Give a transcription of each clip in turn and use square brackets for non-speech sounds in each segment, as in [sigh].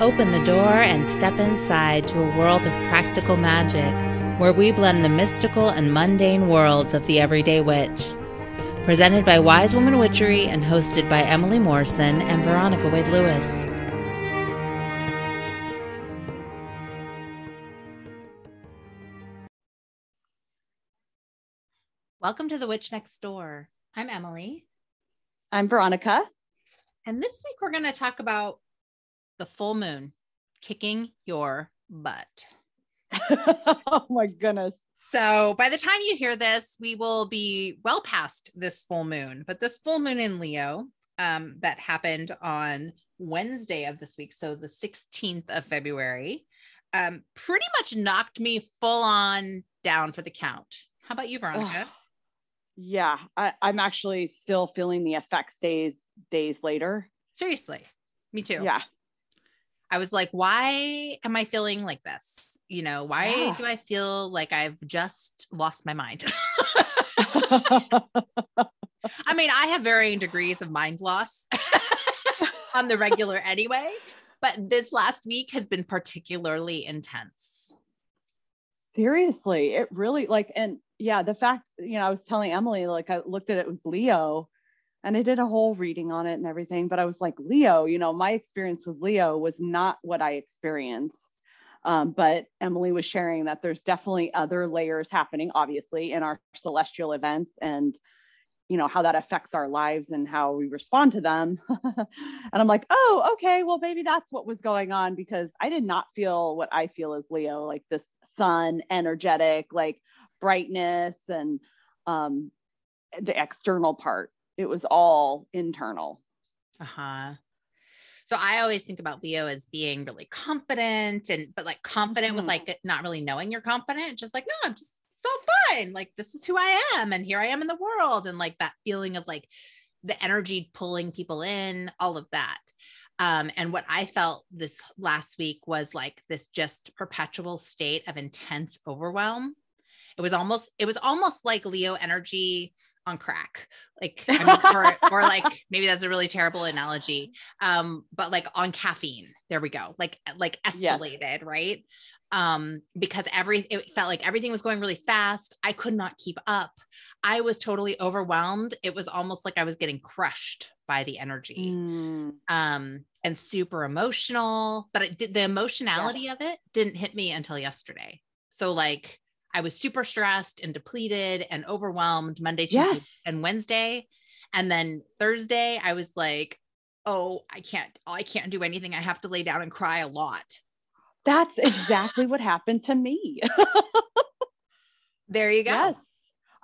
Open the door and step inside to a world of practical magic where we blend the mystical and mundane worlds of the everyday witch. Presented by Wise Woman Witchery and hosted by Emily Morrison and Veronica Wade Lewis. Welcome to The Witch Next Door. I'm Emily. I'm Veronica. And this week we're going to talk about the full moon kicking your butt. [laughs] oh my goodness. So by the time you hear this, we will be well past this full moon. But this full moon in Leo um, that happened on Wednesday of this week, so the 16th of February, um, pretty much knocked me full on down for the count. How about you, Veronica? yeah, I, I'm actually still feeling the effects days days later. Seriously, me too. Yeah. I was like, why am I feeling like this? You know, why Yeah. do I feel like I've just lost my mind? [laughs] I mean, I have varying degrees of mind loss [laughs] on the regular anyway, but this last week has been particularly intense. Seriously, it really like, and yeah, the fact, you know, I was telling Emily, like, I looked at it was Leo and I did a whole reading on it and everything, but I was like, Leo, you know, my experience with Leo was not what I experienced. Um, but Emily was sharing that there's definitely other layers happening, obviously, in our celestial events and you know how that affects our lives and how we respond to them [laughs] and i'm like oh okay well maybe that's what was going on because i did not feel what i feel as leo like this sun energetic like brightness and um the external part it was all internal Uh-huh. So I always think about Leo as being really confident and but like confident with Mhm. like not really knowing you're confident, just like, no, I'm just so fine. Like this is who I am and here I am in the world. And like that feeling of like the energy pulling people in, all of that. Um, and what I felt this last week was like this just perpetual state of intense overwhelm. It was almost, it was almost like Leo energy on crack. Like, [laughs] I mean, or, or like maybe that's a really terrible analogy. Um, but like on caffeine, there we go. Like, like Yes. escalated, right? Um, because every it felt like everything was going really fast. I could not keep up. I was totally overwhelmed. It was almost like I was getting crushed by the energy Mm, um and super emotional but it did the emotionality of it didn't hit me until yesterday so like i was super stressed and depleted and overwhelmed monday tuesday yes and wednesday and then thursday i was like oh i can't i can't do anything i have to lay down and cry a lot that's [laughs] exactly what happened to me [laughs] there you go Yes.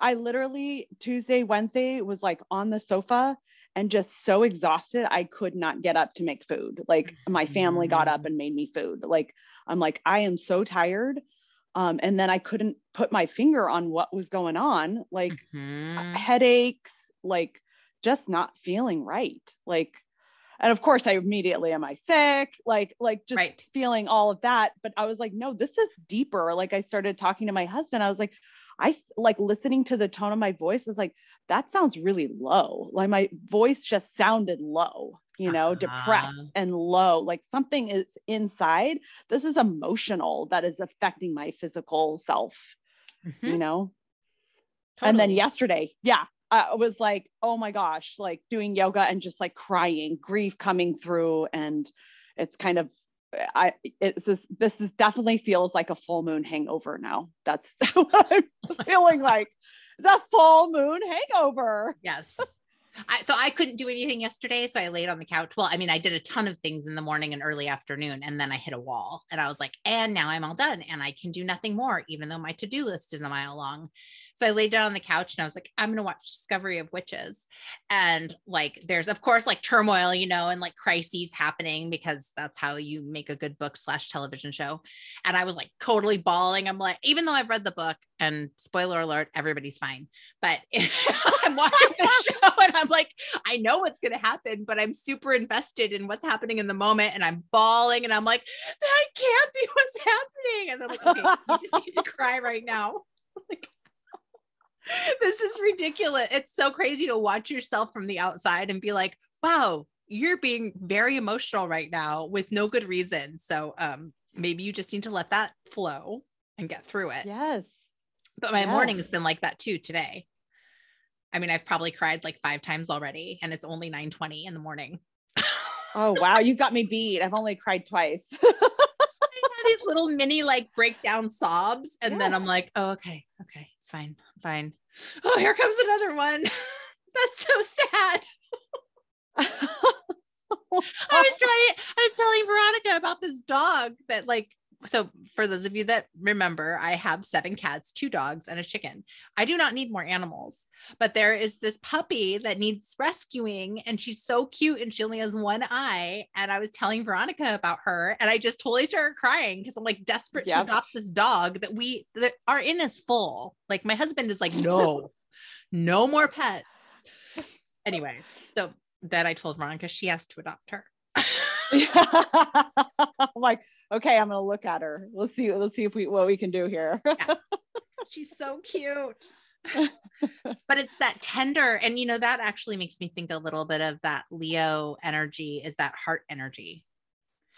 I literally Tuesday, Wednesday was like on the sofa and just so exhausted I could not get up to make food. Like my family got up Mhm. and made me food. Like I'm like I am so tired. Um, and then I couldn't put my finger on what was going on, like Mhm. headaches, like just not feeling right. Like and of course I immediately am I sick? Like like just Right. feeling all of that, but I was like no, this is deeper. Like I started talking to my husband. I was like I like listening to the tone of my voice is like that sounds really low. Like my voice just sounded low, you know, Uh-huh. depressed and low. Like something is inside. This is emotional that is affecting my physical self, Mhm. you know? And then yesterday, yeah, I was like, oh my gosh, like doing yoga and just like crying, grief coming through. And it's kind of, I, it's this, this is definitely feels like a full moon hangover now. That's [laughs] what I'm feeling [laughs] like. The full moon hangover. Yes. I, so I couldn't do anything yesterday. So I laid on the couch. Well, I mean, I did a ton of things in the morning and early afternoon, and then I hit a wall and I was like, and now I'm all done and I can do nothing more, even though my to do list is a mile long. So I laid down on the couch and I was like, I'm going to watch Discovery of Witches. And like, there's, of course, like turmoil, you know, and like crises happening because that's how you make a good book slash television show. And I was like totally bawling. I'm like, even though I've read the book and spoiler alert, everybody's fine. But [laughs] I'm watching the [laughs] show and I'm like, I know what's going to happen, but I'm super invested in what's happening in the moment. And I'm bawling and I'm like, that can't be what's happening. And I'm like, okay, you just need to cry right now. [laughs] Like, this is ridiculous. It's so crazy to watch yourself from the outside and be like, wow, you're being very emotional right now with no good reason. So um maybe you just need to let that flow and get through it. Yes. But my yes. morning has been like that too today. I mean, I've probably cried like five times already and it's only 9:20 in the morning. oh wow, you got me beat. I've only cried twice. [laughs] these little mini like breakdown sobs and yeah. then I'm like, "Oh, okay. Okay. It's fine. fine." Oh, here comes another one. [laughs] That's so sad. [laughs] I was trying, I was telling Veronica about this dog that like so for those of you that remember, I have seven cats, two dogs, and a chicken. I do not need more animals, but there is this puppy that needs rescuing, and she's so cute, and she only has one eye. And I was telling Veronica about her, and I just totally started crying because I'm like desperate to adopt this dog that we that our inn is full. Like my husband is like, no, [laughs] no more pets. Anyway, so then I told Veronica she has to adopt her. [laughs] I'm like, okay, I'm gonna look at her. Let's see, let's see if we what we can do here. yeah. [laughs] She's so cute. [laughs] but it's that tender, and you know, that actually makes me think a little bit of that Leo energy, is that heart energy.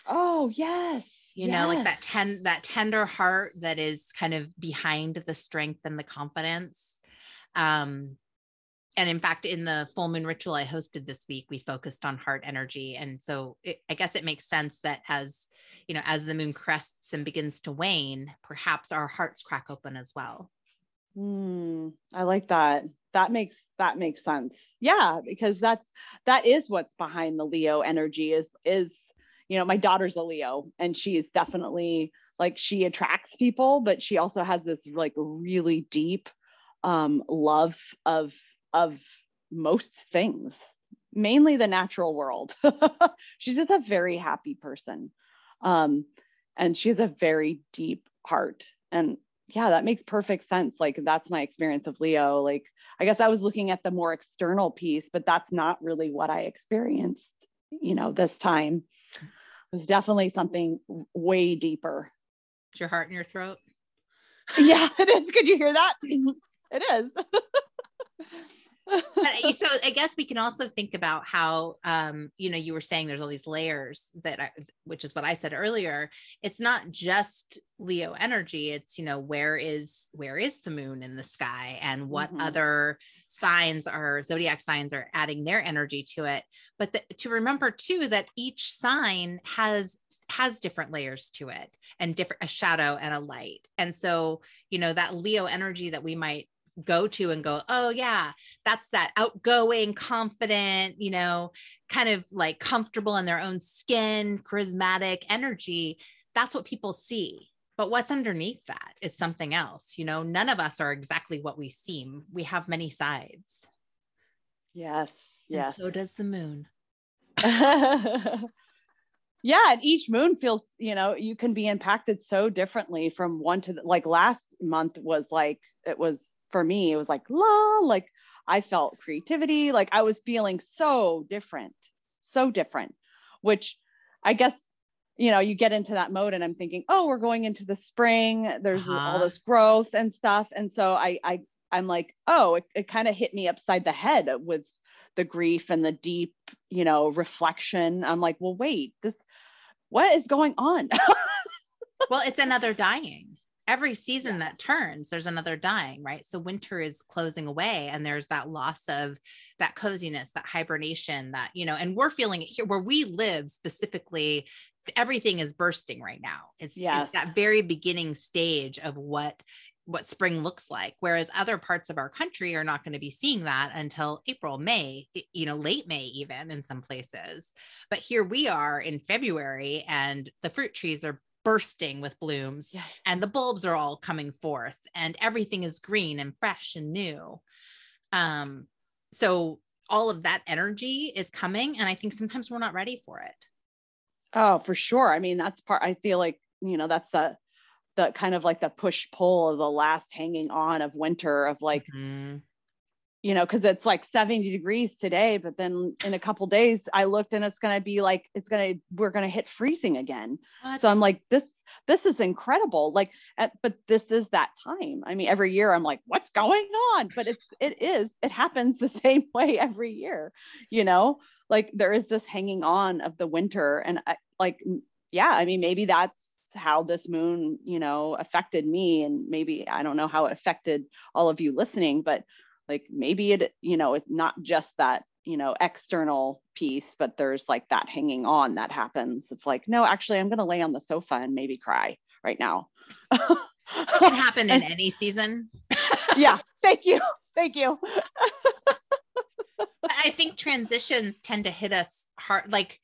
Oh, yes. You yes. know, like that ten that tender heart that is kind of behind the strength and the confidence. Um, and in fact in the full moon ritual i hosted this week we focused on heart energy and so it, i guess it makes sense that as you know as the moon crests and begins to wane perhaps our hearts crack open as well mm, i like that that makes that makes sense yeah because that's that is what's behind the leo energy is is you know my daughter's a leo and she is definitely like she attracts people but she also has this like really deep um love of of most things, mainly the natural world. [laughs] She's just a very happy person. Um, and she has a very deep heart. And yeah, that makes perfect sense. Like that's my experience of Leo. Like I guess I was looking at the more external piece, but that's not really what I experienced, you know, this time. It was definitely something way deeper. Is your heart in your throat? [laughs] yeah, it is. Could you hear that? [laughs] it is. [laughs] [laughs] so I guess we can also think about how, um, you know, you were saying there's all these layers that, I, which is what I said earlier. It's not just Leo energy. It's you know where is where is the moon in the sky, and what mm-hmm. other signs are zodiac signs are adding their energy to it. But the, to remember too that each sign has has different layers to it and different a shadow and a light and so you know that leo energy that we might go to and go, oh, yeah, that's that outgoing, confident, you know, kind of like comfortable in their own skin, charismatic energy. That's what people see. But what's underneath that is something else. You know, none of us are exactly what we seem. We have many sides. Yes. Yes. And so does the moon. [laughs] yeah. And each moon feels, you know, you can be impacted so differently from one to the, like last month was like, it was for me, it was like, la, like I felt creativity, like I was feeling so different, so different, which I guess, you know, you get into that mode and I'm thinking, oh, we're going into the spring, there's uh-huh. all this growth and stuff. And so I, I, I'm like, oh, it, it kind of hit me upside the head with the grief and the deep, you know, reflection. I'm like, well, wait, this, what is going on? [laughs] well, it's another dying every season yeah. that turns there's another dying right so winter is closing away and there's that loss of that coziness that hibernation that you know and we're feeling it here where we live specifically everything is bursting right now it's, yes. it's that very beginning stage of what what spring looks like whereas other parts of our country are not going to be seeing that until april may you know late may even in some places but here we are in february and the fruit trees are bursting with blooms yeah. and the bulbs are all coming forth and everything is green and fresh and new. Um so all of that energy is coming and i think sometimes we're not ready for it. Oh for sure. I mean that's part i feel like you know that's the the kind of like the push pull of the last hanging on of winter of like mm-hmm you know, because it's like 70 degrees today, but then in a couple days I looked and it's gonna be like it's gonna we're gonna hit freezing again. What? So I'm like, this this is incredible. Like, at, but this is that time. I mean, every year I'm like, what's going on? But it's it is it happens the [laughs] same way every year, you know. like there is this hanging on of the winter and I, like yeah i mean maybe that's how this moon you know affected me and maybe i don't know how it affected all of you listening but like maybe it you know it's not just that you know external piece but there's like that hanging on that happens. It's like no actually i'm going to lay on the sofa and maybe cry right now. It can happen in [laughs] any season. Yeah. Thank you. Thank you. [laughs] I think transitions tend to hit us hard like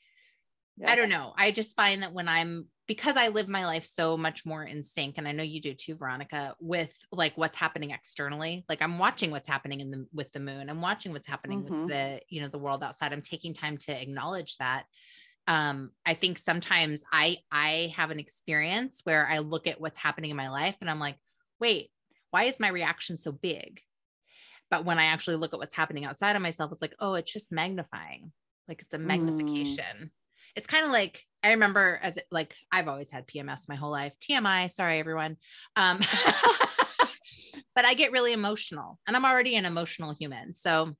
yeah. i don't know. I just find that when i'm because I live my life so much more in sync, and I know you do too, Veronica, with like what's happening externally. Like I'm watching what's happening in the with the moon. I'm watching what's happening mm-hmm. with the, you know, the world outside. I'm taking time to acknowledge that. Um, I think sometimes I I have an experience where I look at what's happening in my life and I'm like, wait, why is my reaction so big? But when I actually look at what's happening outside of myself, it's like, oh, it's just magnifying. Like it's a magnification. Mm. It's kind of like I remember as like I've always had PMS my whole life. TMI, sorry everyone. Um, [laughs] but I get really emotional and I'm already an emotional human. So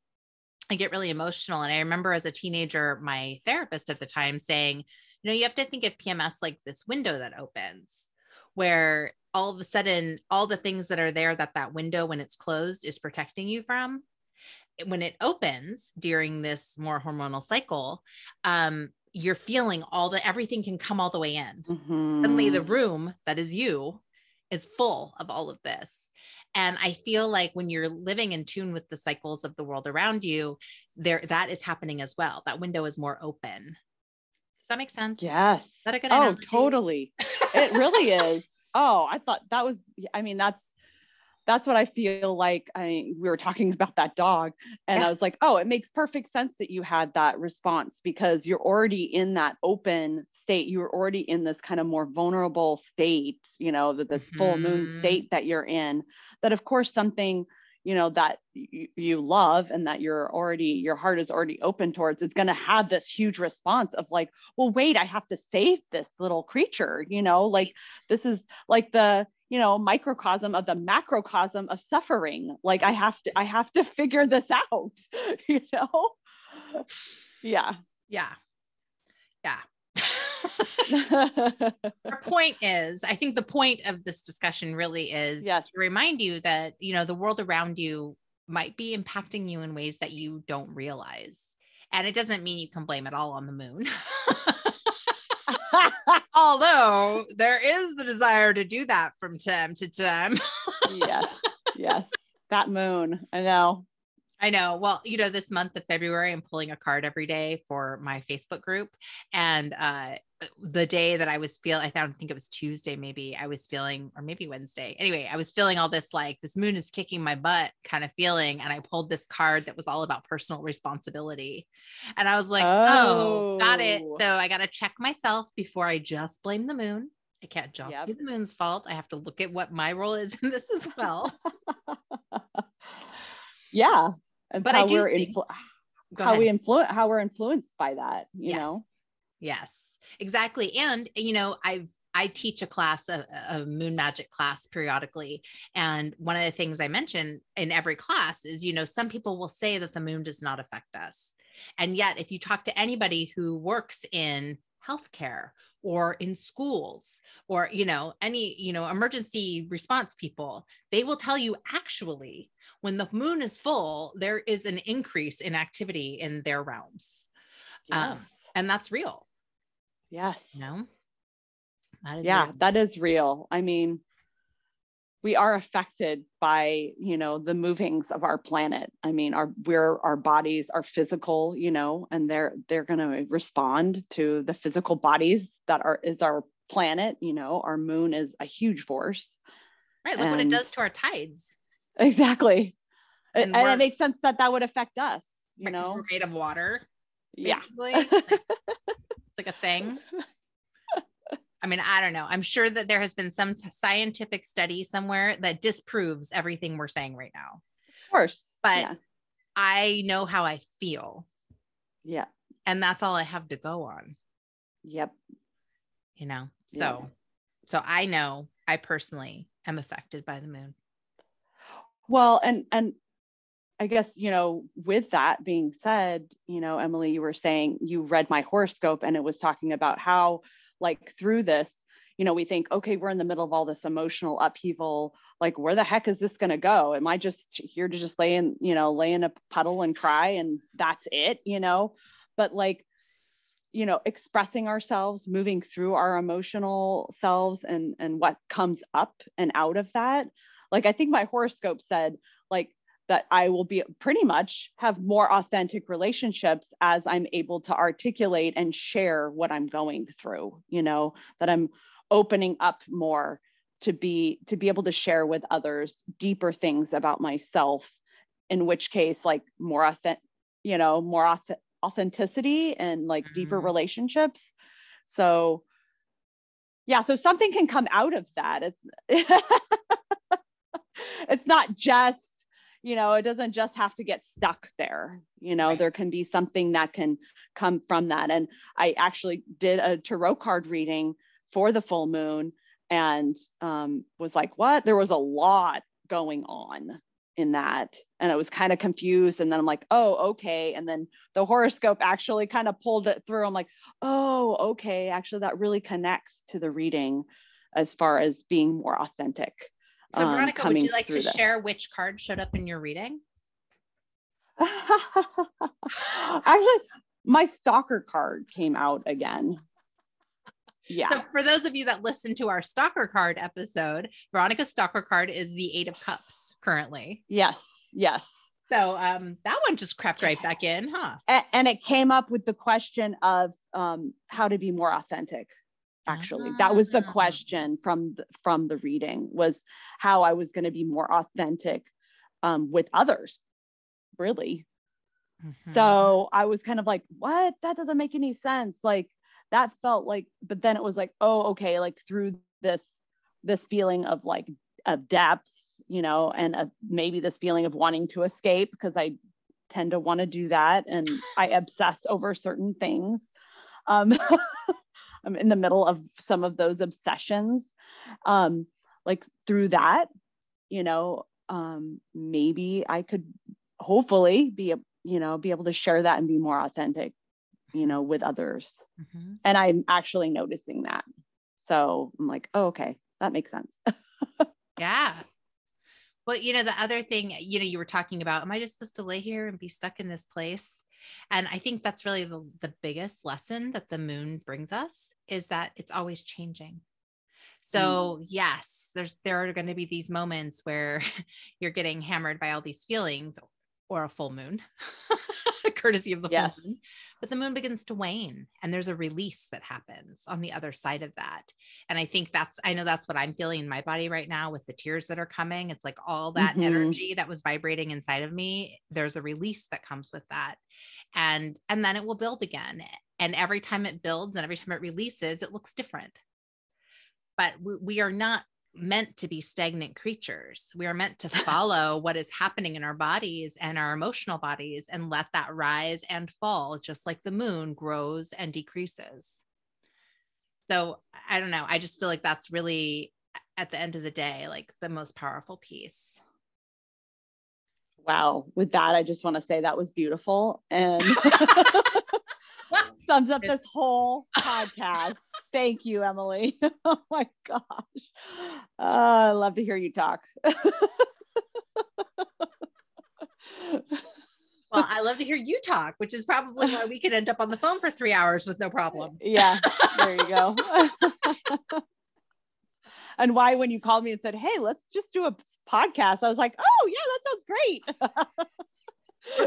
I get really emotional. And I remember as a teenager, my therapist at the time saying, you know, you have to think of PMS like this window that opens where all of a sudden all the things that are there that that window when it's closed is protecting you from when it opens during this more hormonal cycle um, you're feeling all the everything can come all the way in. Mm-hmm. Suddenly the room that is you is full of all of this. And I feel like when you're living in tune with the cycles of the world around you, there that is happening as well. That window is more open. Does that make sense? Yes. Is that a good Oh, totally. it really [laughs] is. Oh, I thought that was I mean, that's that's what I feel like. I we were talking [laughs] about that dog, and yeah. I was like, oh, it makes perfect sense that you had that response because you're already in that open state. You're already in this kind of more vulnerable state, you know, that this mm-hmm. full moon mm-hmm. state that you're in. That of course something you know that y- you love and that you're already your heart is already open towards is going to have this huge response of like well wait i have to save this little creature you know like this is like the you know microcosm of the macrocosm of suffering. Like i have to i [laughs] have to figure this out [laughs] you know? Yeah. Yeah. Yeah. [laughs] Our point is i think the point of this discussion really is yes. to remind you that you know the world around you might be impacting you in ways that you don't realize. And it doesn't mean you can blame it all on the moon [laughs] Although there is the desire to do that from time to time. [laughs] yes. Yes. That moon. I know. I know. Well, you know, this month of February, I'm pulling a card every day for my Facebook group. And uh, the day that I was feeling, I don't think it was Tuesday, maybe I was feeling, or maybe Wednesday. Anyway, I was feeling all this like this moon is kicking my butt kind of feeling. And I pulled this card that was all about personal responsibility. And I was like, oh, oh got it. Oh. So I got to check myself before I just blame the moon. I can't just yep. be the moon's fault. I have to look at what my role is [laughs] in this as well. [laughs] yeah. And but how we're influ- how ahead. we influence how we're influenced by that, you yes. know. Yes exactly and you know i've I teach a class, a, a, moon magic class periodically. And one of the things I mention in every class is, you know, some people will say that the moon does not affect us. And yet, if you talk to anybody who works in healthcare or in schools or, you know, any, you know, emergency response people, they will tell you actually, when the moon is full, there is an increase in activity in their realms. Yes. Um, and that's real. Yes. No. That yeah, real. that is real. I mean, we are affected by, you know, the movings of our planet. I mean, our we're our bodies are physical, you know, and they're they're going to respond to the physical bodies that are is our planet, you know, our moon is a huge force. Right, look and, what it does to our tides. Exactly. And, and it makes sense that that would affect us, you know. We're made of water. Basically. Yeah. [laughs] It's like a thing. I mean, I don't know. I'm sure that there has been some t- scientific study somewhere that disproves everything we're saying right now. Of course. But yeah. I know how I feel. Yeah. And that's all I have to go on. Yep. You know, so, yeah. so I know I personally am affected by the moon. Well, and, and I guess, you know, with that being said, you know, Emily, you were saying you read my horoscope and it was talking about how, like, through this, you know, we think, okay, we're in the middle of all this emotional upheaval. Like, where the heck is this going to go? Am I just here to just lay in, you know, lay in a puddle and cry and that's it, you know? But like, you know, expressing ourselves, moving through our emotional selves and and what comes up and out of that. Like, I think my horoscope said, like, that I will be pretty much have more authentic relationships as I'm able to articulate and share what I'm going through, you know, that I'm opening up more to be to be able to share with others deeper things about myself in which case like more authentic you know more auth- authenticity and like mm-hmm. deeper relationships so yeah so something can come out of that it's [laughs] it's not just you know it doesn't just have to get stuck there you know right. there can be something that can come from that. And i actually did a tarot card reading for the full moon and um, was like what? There was a lot going on in that. And i was kind of confused and then i'm like oh okay. And then the horoscope actually kind of pulled it through. I'm like oh okay. Actually that really connects to the reading as far as being more authentic so, um, Veronica, would you like to this. share which card showed up in your reading? [laughs] Actually, my stalker card came out again. Yeah. So, for those of you that listen to our stalker card episode, Veronica's stalker card is the Eight of Cups currently. Yes. Yes. So um, that one just crept right back in, huh? And, and it came up with the question of um, how to be more authentic actually. That was the ah. question from the, from the reading was how i was going to be more authentic um, with others really. Mm-hmm. so i was kind of like what? That doesn't make any sense. Like that felt like but then it was like oh okay like through this this feeling of like of depth you know and a, maybe this feeling of wanting to escape because i tend to want to do that and i [laughs] obsess over certain things. Um [laughs] I'm in the middle of some of those obsessions. Um, like through that, you know, um, maybe I could hopefully be, you know, be able to share that and be more authentic, you know, with others. Mm-hmm. And I'm actually noticing that. So I'm like, oh, okay, that makes sense. [laughs] yeah. Well, you know, the other thing, you know, you were talking about, am I just supposed to lay here and be stuck in this place? And I think that's really the, the biggest lesson that the moon brings us is that it's always changing. So mm. yes, there's there are going to be these moments where [laughs] you're getting hammered by all these feelings or a full moon, [laughs] courtesy of the yes. full moon. But the moon begins to wane and there's a release that happens on the other side of that. And I think that's, I know that's what I'm feeling in my body right now with the tears that are coming. It's like all that mm-hmm. energy that was vibrating inside of me, there's a release that comes with that. And, and then it will build again. And every time it builds and every time it releases, it looks different. But we, we are not meant to be stagnant creatures. We are meant to [laughs] follow what is happening in our bodies and our emotional bodies and let that rise and fall, just like the moon grows and decreases. So I don't know. I just feel like that's really, at the end of the day, like the most powerful piece. Wow. With that, I just want to say that was beautiful and [laughs] [laughs] sums up this whole podcast. Thank you, Emily. [laughs] oh my gosh. Uh, I love to hear you talk. Well, I love to hear you talk, which is probably why we could end up on the phone for three hours with no problem. [laughs] Yeah, there you go. [laughs] and why, when you called me and said, Hey, let's just do a podcast, I was like, Oh, yeah, that sounds great.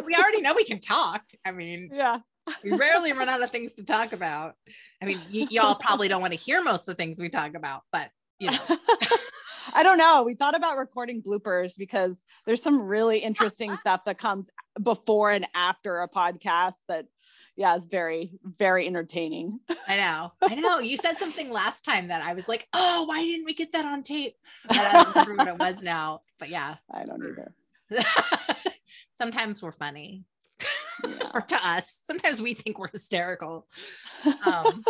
we already know we can talk. I mean, yeah, we rarely run out of things to talk about. I mean, y- y'all probably don't want to hear most of the things we talk about, but you know. [laughs] I don't know. We thought about recording bloopers because there's some really interesting stuff that comes before and after a podcast that yeah, is very, very entertaining. I know. I know. You said something last time that I was like, oh, why didn't we get that on tape? I don't remember what it was now. But yeah. I don't either. [laughs] Sometimes we're funny yeah. [laughs] or to us. Sometimes we think we're hysterical. Um,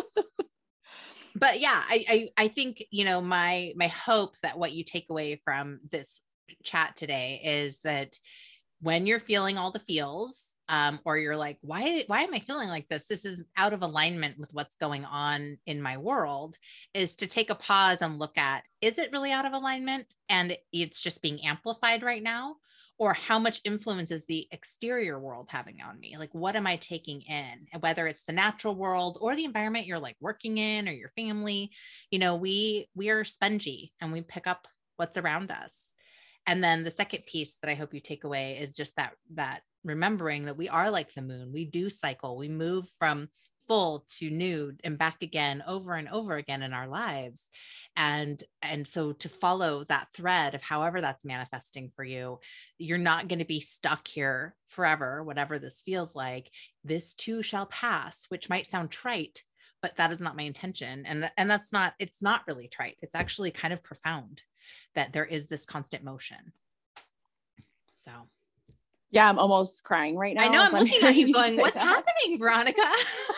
[laughs] but yeah, I, I I think you know my my hope that what you take away from this chat today is that when you're feeling all the feels, um, or you're like, why, why am I feeling like this? This is out of alignment with what's going on in my world, is to take a pause and look at, is it really out of alignment? And it's just being amplified right now? Or how much influence is the exterior world having on me? Like, what am I taking in? And whether it's the natural world or the environment you're like working in or your family, you know, we we are spongy and we pick up what's around us and then the second piece that i hope you take away is just that that remembering that we are like the moon we do cycle we move from full to nude and back again over and over again in our lives and and so to follow that thread of however that's manifesting for you you're not going to be stuck here forever whatever this feels like this too shall pass which might sound trite but that is not my intention and and that's not it's not really trite it's actually kind of profound that there is this constant motion so yeah, I'm almost crying right now. I know I'm looking at you going, what's that. happening, Veronica? [laughs]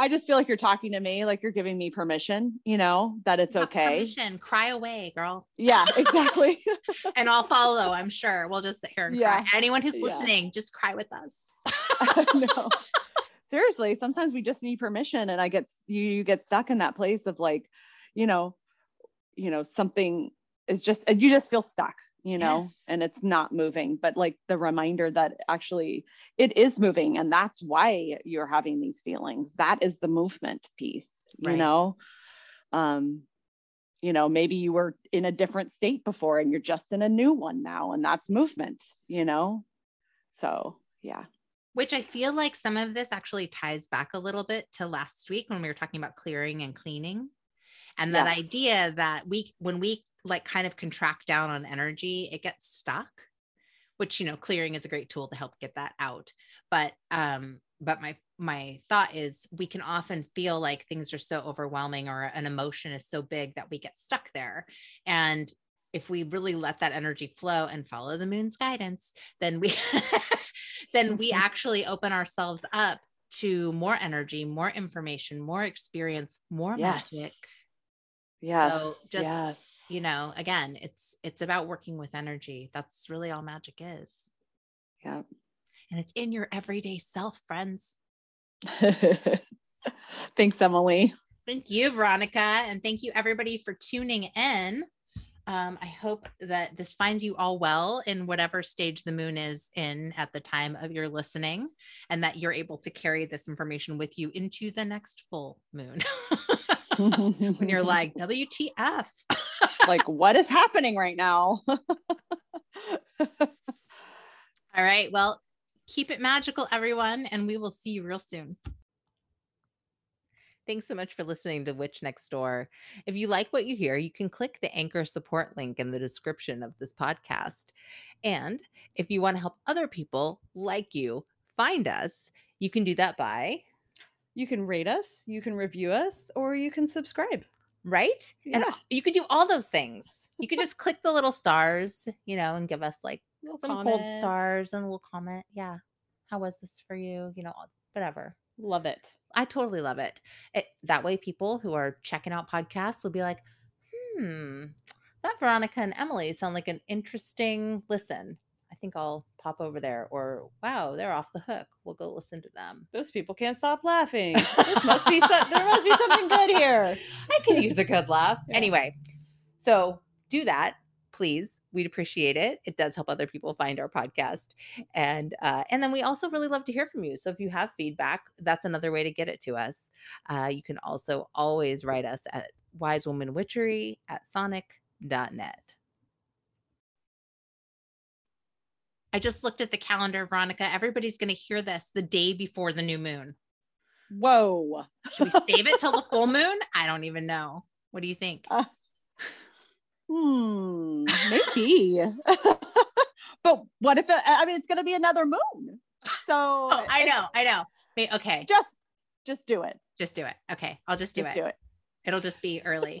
I just feel like you're talking to me, like you're giving me permission, you know, that it's okay. Permission. Cry away, girl. Yeah, [laughs] exactly. and I'll follow, I'm sure. We'll just sit here and yeah. cry. Anyone who's listening, yeah. just cry with us. [laughs] no. Seriously, sometimes we just need permission. And I get you you get stuck in that place of like, you know, you know, something is just and you just feel stuck you know yes. and it's not moving but like the reminder that actually it is moving and that's why you're having these feelings that is the movement piece right. you know um you know maybe you were in a different state before and you're just in a new one now and that's movement you know so yeah which I feel like some of this actually ties back a little bit to last week when we were talking about clearing and cleaning. And that yes. idea that we, when we like kind of contract down on energy, it gets stuck, which you know, clearing is a great tool to help get that out. But um, but my my thought is we can often feel like things are so overwhelming or an emotion is so big that we get stuck there. And if we really let that energy flow and follow the moon's guidance, then we [laughs] then we mm-hmm. actually open ourselves up to more energy, more information, more experience, more yes. magic. Yes. So just yes you know again it's it's about working with energy. That's really all magic is. Yeah and it's in your everyday self friends. [laughs] Thanks emily. Thank you veronica. And thank you everybody for tuning in. Um, I hope that this finds you all well in whatever stage the moon is in at the time of your listening, and that you're able to carry this information with you into the next full moon. [laughs] when you're like, WTF? [laughs] like, what is happening right now? [laughs] All right. Well, keep it magical, everyone, and we will see you real soon. Thanks so much for listening to Witch Next Door. If you like what you hear, you can click the anchor support link in the description of this podcast. And if you want to help other people like you find us, you can do that by you can rate us, you can review us, or you can subscribe. Right? Yeah. And you could do all those things. You could just [laughs] click the little stars, you know, and give us like little some comments. gold stars and a little comment. Yeah. How was this for you? You know, whatever. Love it. I totally love it. it. That way, people who are checking out podcasts will be like, hmm, that Veronica and Emily sound like an interesting listen. I think I'll pop over there. Or wow, they're off the hook. We'll go listen to them. Those people can't stop laughing. this must be so- there must be something good here. [laughs] I could use a good laugh. [laughs] Yeah. Anyway, so do that, please. We'd appreciate it. It does help other people find our podcast, and uh, and then we also really love to hear from you. So if you have feedback, that's another way to get it to us. Uh, you can also always write us at wisewomanwitchery at sonic.net. I just looked at the calendar, Veronica. Everybody's going to hear this the day before the new moon. Whoa. Should we save it till the full [laughs] moon? I don't even know. What do you think? Uh, hmm, maybe. [laughs] but what if it, I mean, it's going to be another moon. So [laughs] oh, I know, I know. Okay. Just, just do it. Just do it. Okay. I'll just do just it. Do it. It'll just be early.